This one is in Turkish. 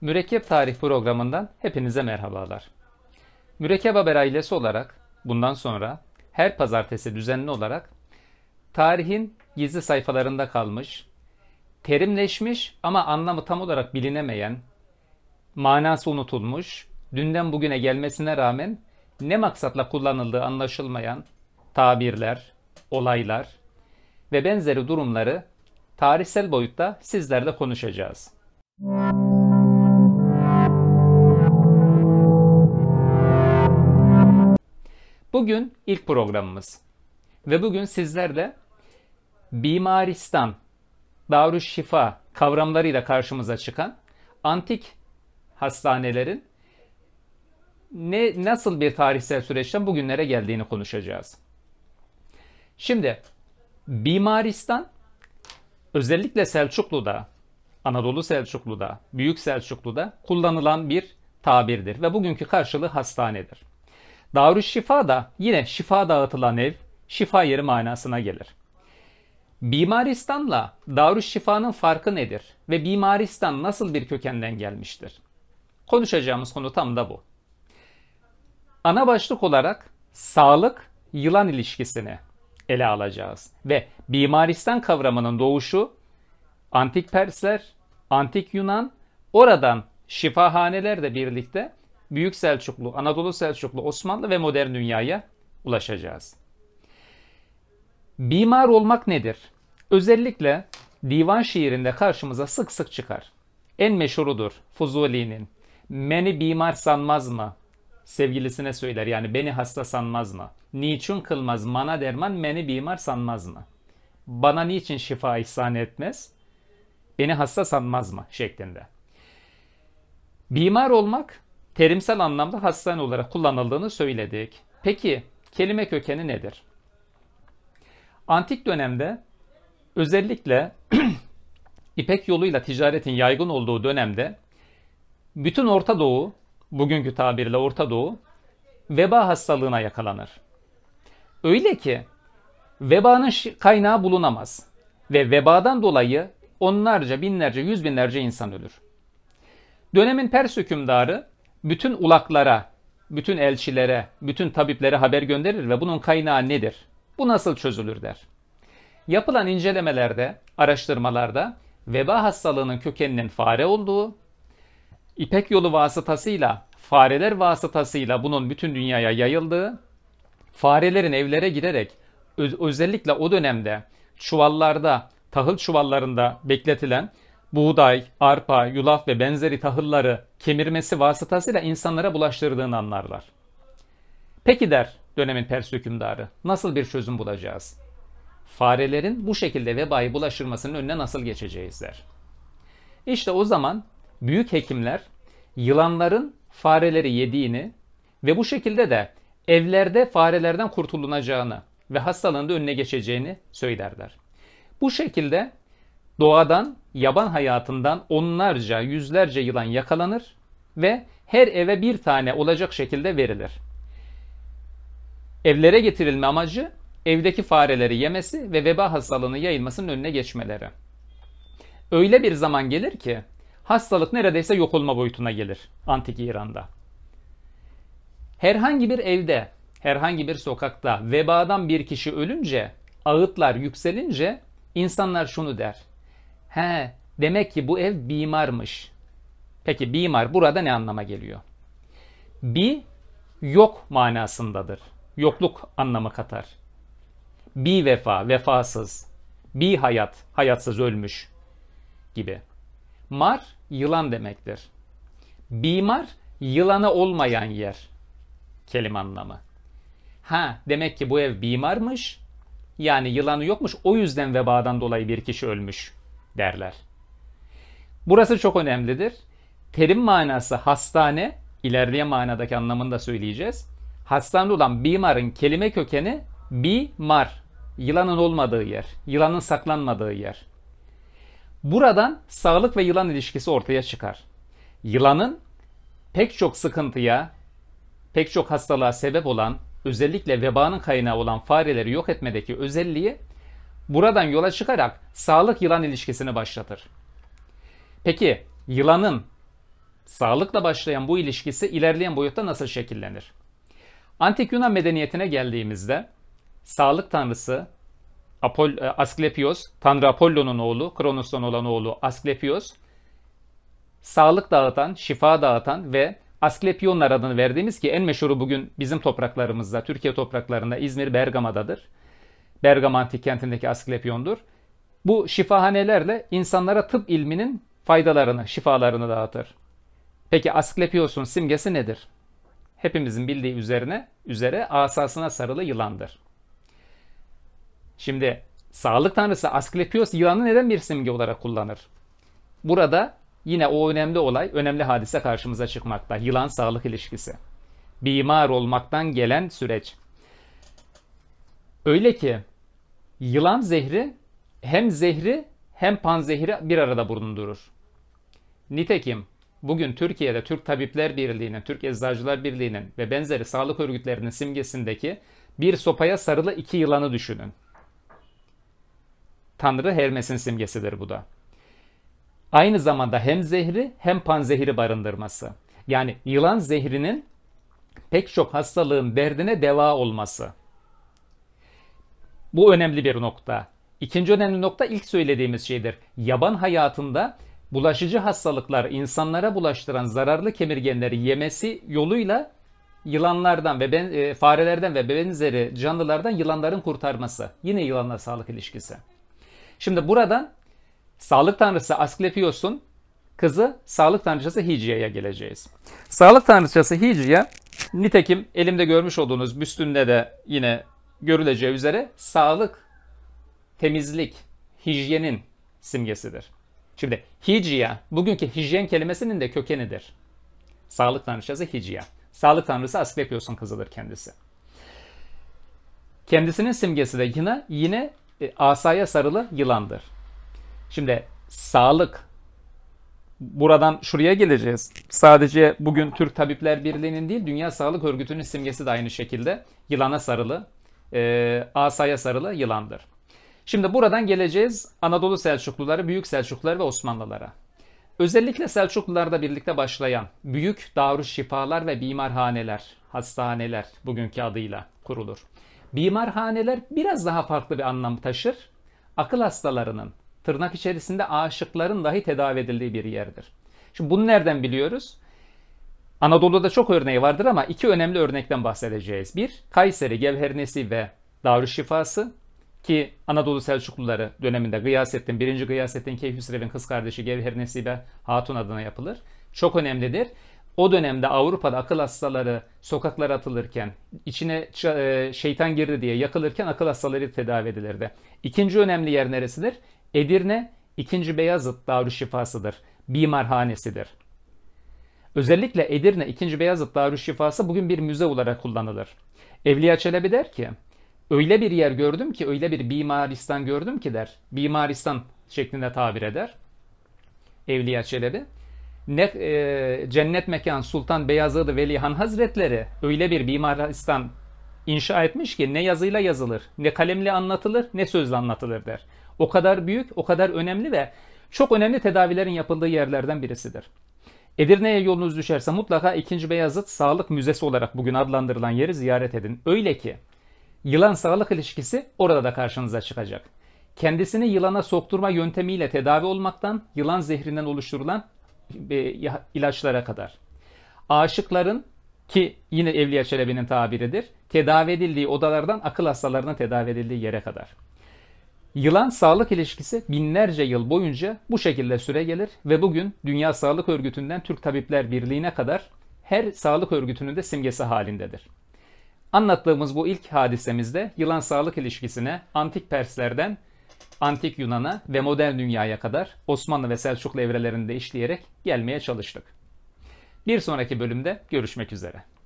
Mürekkep Tarih programından hepinize merhabalar. Mürekkep Haber ailesi olarak bundan sonra her pazartesi düzenli olarak tarihin gizli sayfalarında kalmış, terimleşmiş ama anlamı tam olarak bilinemeyen, manası unutulmuş, dünden bugüne gelmesine rağmen ne maksatla kullanıldığı anlaşılmayan tabirler, olaylar ve benzeri durumları tarihsel boyutta sizlerle konuşacağız. Bugün ilk programımız ve bugün sizlerle bimaristan, darüşşifa kavramlarıyla karşımıza çıkan antik hastanelerin ne nasıl bir tarihsel süreçten bugünlere geldiğini konuşacağız. Şimdi bimaristan özellikle Selçuklu'da, Anadolu Selçuklu'da, Büyük Selçuklu'da kullanılan bir tabirdir ve bugünkü karşılığı hastanedir. Darüşşifa da yine şifa dağıtılan ev, şifa yeri manasına gelir. Bimaristanla Darüşşifa'nın farkı nedir ve Bimaristan nasıl bir kökenden gelmiştir? Konuşacağımız konu tam da bu. Ana başlık olarak sağlık yılan ilişkisini ele alacağız ve Bimaristan kavramının doğuşu antik Persler, antik Yunan, oradan şifahaneler de birlikte Büyük Selçuklu, Anadolu Selçuklu, Osmanlı ve modern dünyaya ulaşacağız. Bimar olmak nedir? Özellikle divan şiirinde karşımıza sık sık çıkar. En meşhurudur Fuzuli'nin. Beni bimar sanmaz mı? Sevgilisine söyler yani beni hasta sanmaz mı? Niçin kılmaz mana derman beni bimar sanmaz mı? Bana niçin şifa ihsan etmez? Beni hasta sanmaz mı? şeklinde. Bimar olmak terimsel anlamda hastane olarak kullanıldığını söyledik. Peki kelime kökeni nedir? Antik dönemde özellikle İpek yoluyla ticaretin yaygın olduğu dönemde bütün Orta Doğu, bugünkü tabirle Orta Doğu, veba hastalığına yakalanır. Öyle ki vebanın kaynağı bulunamaz ve vebadan dolayı onlarca, binlerce, yüz binlerce insan ölür. Dönemin Pers hükümdarı bütün ulaklara, bütün elçilere, bütün tabiplere haber gönderir ve bunun kaynağı nedir? Bu nasıl çözülür der. Yapılan incelemelerde, araştırmalarda veba hastalığının kökeninin fare olduğu, İpek yolu vasıtasıyla, fareler vasıtasıyla bunun bütün dünyaya yayıldığı, farelerin evlere girerek özellikle o dönemde çuvallarda, tahıl çuvallarında bekletilen buğday, arpa, yulaf ve benzeri tahılları kemirmesi vasıtasıyla insanlara bulaştırdığını anlarlar. Peki der dönemin Pers hükümdarı, nasıl bir çözüm bulacağız? Farelerin bu şekilde vebayı bulaştırmasının önüne nasıl geçeceğiz der. İşte o zaman büyük hekimler yılanların fareleri yediğini ve bu şekilde de evlerde farelerden kurtulunacağını ve hastalığın önüne geçeceğini söylerler. Bu şekilde doğadan, yaban hayatından onlarca, yüzlerce yılan yakalanır ve her eve bir tane olacak şekilde verilir. Evlere getirilme amacı evdeki fareleri yemesi ve veba hastalığının yayılmasının önüne geçmeleri. Öyle bir zaman gelir ki hastalık neredeyse yok olma boyutuna gelir antik İran'da. Herhangi bir evde, herhangi bir sokakta vebadan bir kişi ölünce, ağıtlar yükselince insanlar şunu der. He, demek ki bu ev bimarmış. Peki bimar burada ne anlama geliyor? Bi yok manasındadır. Yokluk anlamı katar. Bi vefa, vefasız. Bi hayat, hayatsız ölmüş gibi. Mar yılan demektir. Bimar yılanı olmayan yer. Kelime anlamı. Ha demek ki bu ev bimarmış. Yani yılanı yokmuş. O yüzden vebadan dolayı bir kişi ölmüş derler. Burası çok önemlidir. Terim manası hastane, ilerleyen manadaki anlamını da söyleyeceğiz. Hastane olan bimarın kelime kökeni bimar, yılanın olmadığı yer, yılanın saklanmadığı yer. Buradan sağlık ve yılan ilişkisi ortaya çıkar. Yılanın pek çok sıkıntıya, pek çok hastalığa sebep olan, özellikle vebanın kaynağı olan fareleri yok etmedeki özelliği buradan yola çıkarak sağlık yılan ilişkisini başlatır. Peki yılanın sağlıkla başlayan bu ilişkisi ilerleyen boyutta nasıl şekillenir? Antik Yunan medeniyetine geldiğimizde sağlık tanrısı Apol, e, Asklepios, Tanrı Apollon'un oğlu, Kronos'tan olan oğlu Asklepios, sağlık dağıtan, şifa dağıtan ve Asklepionlar adını verdiğimiz ki en meşhuru bugün bizim topraklarımızda, Türkiye topraklarında İzmir Bergama'dadır. Bergama antik kentindeki Asklepion'dur. Bu şifahanelerle insanlara tıp ilminin faydalarını, şifalarını dağıtır. Peki Asklepios'un simgesi nedir? Hepimizin bildiği üzerine, üzere asasına sarılı yılandır. Şimdi sağlık tanrısı Asklepios yılanı neden bir simge olarak kullanır? Burada yine o önemli olay, önemli hadise karşımıza çıkmakta. Yılan sağlık ilişkisi. Bimar olmaktan gelen süreç. Öyle ki yılan zehri hem zehri hem panzehri bir arada bulundurur. Nitekim bugün Türkiye'de Türk Tabipler Birliği'nin, Türk Eczacılar Birliği'nin ve benzeri sağlık örgütlerinin simgesindeki bir sopaya sarılı iki yılanı düşünün. Tanrı Hermes'in simgesidir bu da. Aynı zamanda hem zehri hem panzehiri barındırması. Yani yılan zehrinin pek çok hastalığın derdine deva olması. Bu önemli bir nokta. İkinci önemli nokta ilk söylediğimiz şeydir. Yaban hayatında bulaşıcı hastalıklar insanlara bulaştıran zararlı kemirgenleri yemesi yoluyla yılanlardan ve ben, e, farelerden ve benzeri canlılardan yılanların kurtarması. Yine yılanla sağlık ilişkisi. Şimdi buradan sağlık tanrısı Asklepios'un kızı sağlık tanrıçası Hicya'ya geleceğiz. Sağlık tanrıçası Hicya nitekim elimde görmüş olduğunuz büstünde de yine görüleceği üzere sağlık, temizlik, hijyenin simgesidir. Şimdi Hicya, bugünkü hijyen kelimesinin de kökenidir. Sağlık tanrıçası Hicya. Sağlık tanrısı Asklepios'un kızıdır kendisi. Kendisinin simgesi de yine, yine e, asaya sarılı yılandır. Şimdi sağlık buradan şuraya geleceğiz. Sadece bugün Türk Tabipler Birliği'nin değil Dünya Sağlık Örgütü'nün simgesi de aynı şekilde yılana sarılı, e, asaya sarılı yılandır. Şimdi buradan geleceğiz Anadolu Selçukluları, Büyük Selçuklular ve Osmanlılara. Özellikle Selçuklularda birlikte başlayan büyük şifalar ve bimarhaneler, hastaneler bugünkü adıyla kurulur. Bimarhaneler biraz daha farklı bir anlam taşır. Akıl hastalarının, tırnak içerisinde aşıkların dahi tedavi edildiği bir yerdir. Şimdi bunu nereden biliyoruz? Anadolu'da çok örneği vardır ama iki önemli örnekten bahsedeceğiz. Bir, Kayseri Gevhernesi ve Darüşşifası ki Anadolu Selçukluları döneminde Gıyasettin, 1. Gıyasettin Keyhüsrev'in kız kardeşi Gevher Nesibe Hatun adına yapılır. Çok önemlidir. O dönemde Avrupa'da akıl hastaları sokaklara atılırken, içine e, şeytan girdi diye yakılırken akıl hastaları tedavi edilirdi. İkinci önemli yer neresidir? Edirne, 2. Beyazıt Darüşşifası'dır. Bimarhanesidir. Özellikle Edirne 2. Beyazıt Darüşşifası bugün bir müze olarak kullanılır. Evliya Çelebi der ki, öyle bir yer gördüm ki, öyle bir bimaristan gördüm ki der. Bimaristan şeklinde tabir eder. Evliya Çelebi ne e, cennet mekan Sultan Beyazıt Velihan Hazretleri öyle bir bimaristan inşa etmiş ki ne yazıyla yazılır, ne kalemle anlatılır, ne sözle anlatılır der. O kadar büyük, o kadar önemli ve çok önemli tedavilerin yapıldığı yerlerden birisidir. Edirne'ye yolunuz düşerse mutlaka 2. Beyazıt Sağlık Müzesi olarak bugün adlandırılan yeri ziyaret edin. Öyle ki yılan sağlık ilişkisi orada da karşınıza çıkacak. Kendisini yılana sokturma yöntemiyle tedavi olmaktan yılan zehrinden oluşturulan e, ilaçlara kadar. Aşıkların ki yine Evliya Çelebi'nin tabiridir. Tedavi edildiği odalardan akıl hastalarının tedavi edildiği yere kadar. Yılan sağlık ilişkisi binlerce yıl boyunca bu şekilde süre gelir ve bugün Dünya Sağlık Örgütü'nden Türk Tabipler Birliği'ne kadar her sağlık örgütünün de simgesi halindedir. Anlattığımız bu ilk hadisemizde yılan sağlık ilişkisine antik Perslerden antik Yunan'a ve modern dünyaya kadar Osmanlı ve Selçuklu evrelerinde işleyerek gelmeye çalıştık. Bir sonraki bölümde görüşmek üzere.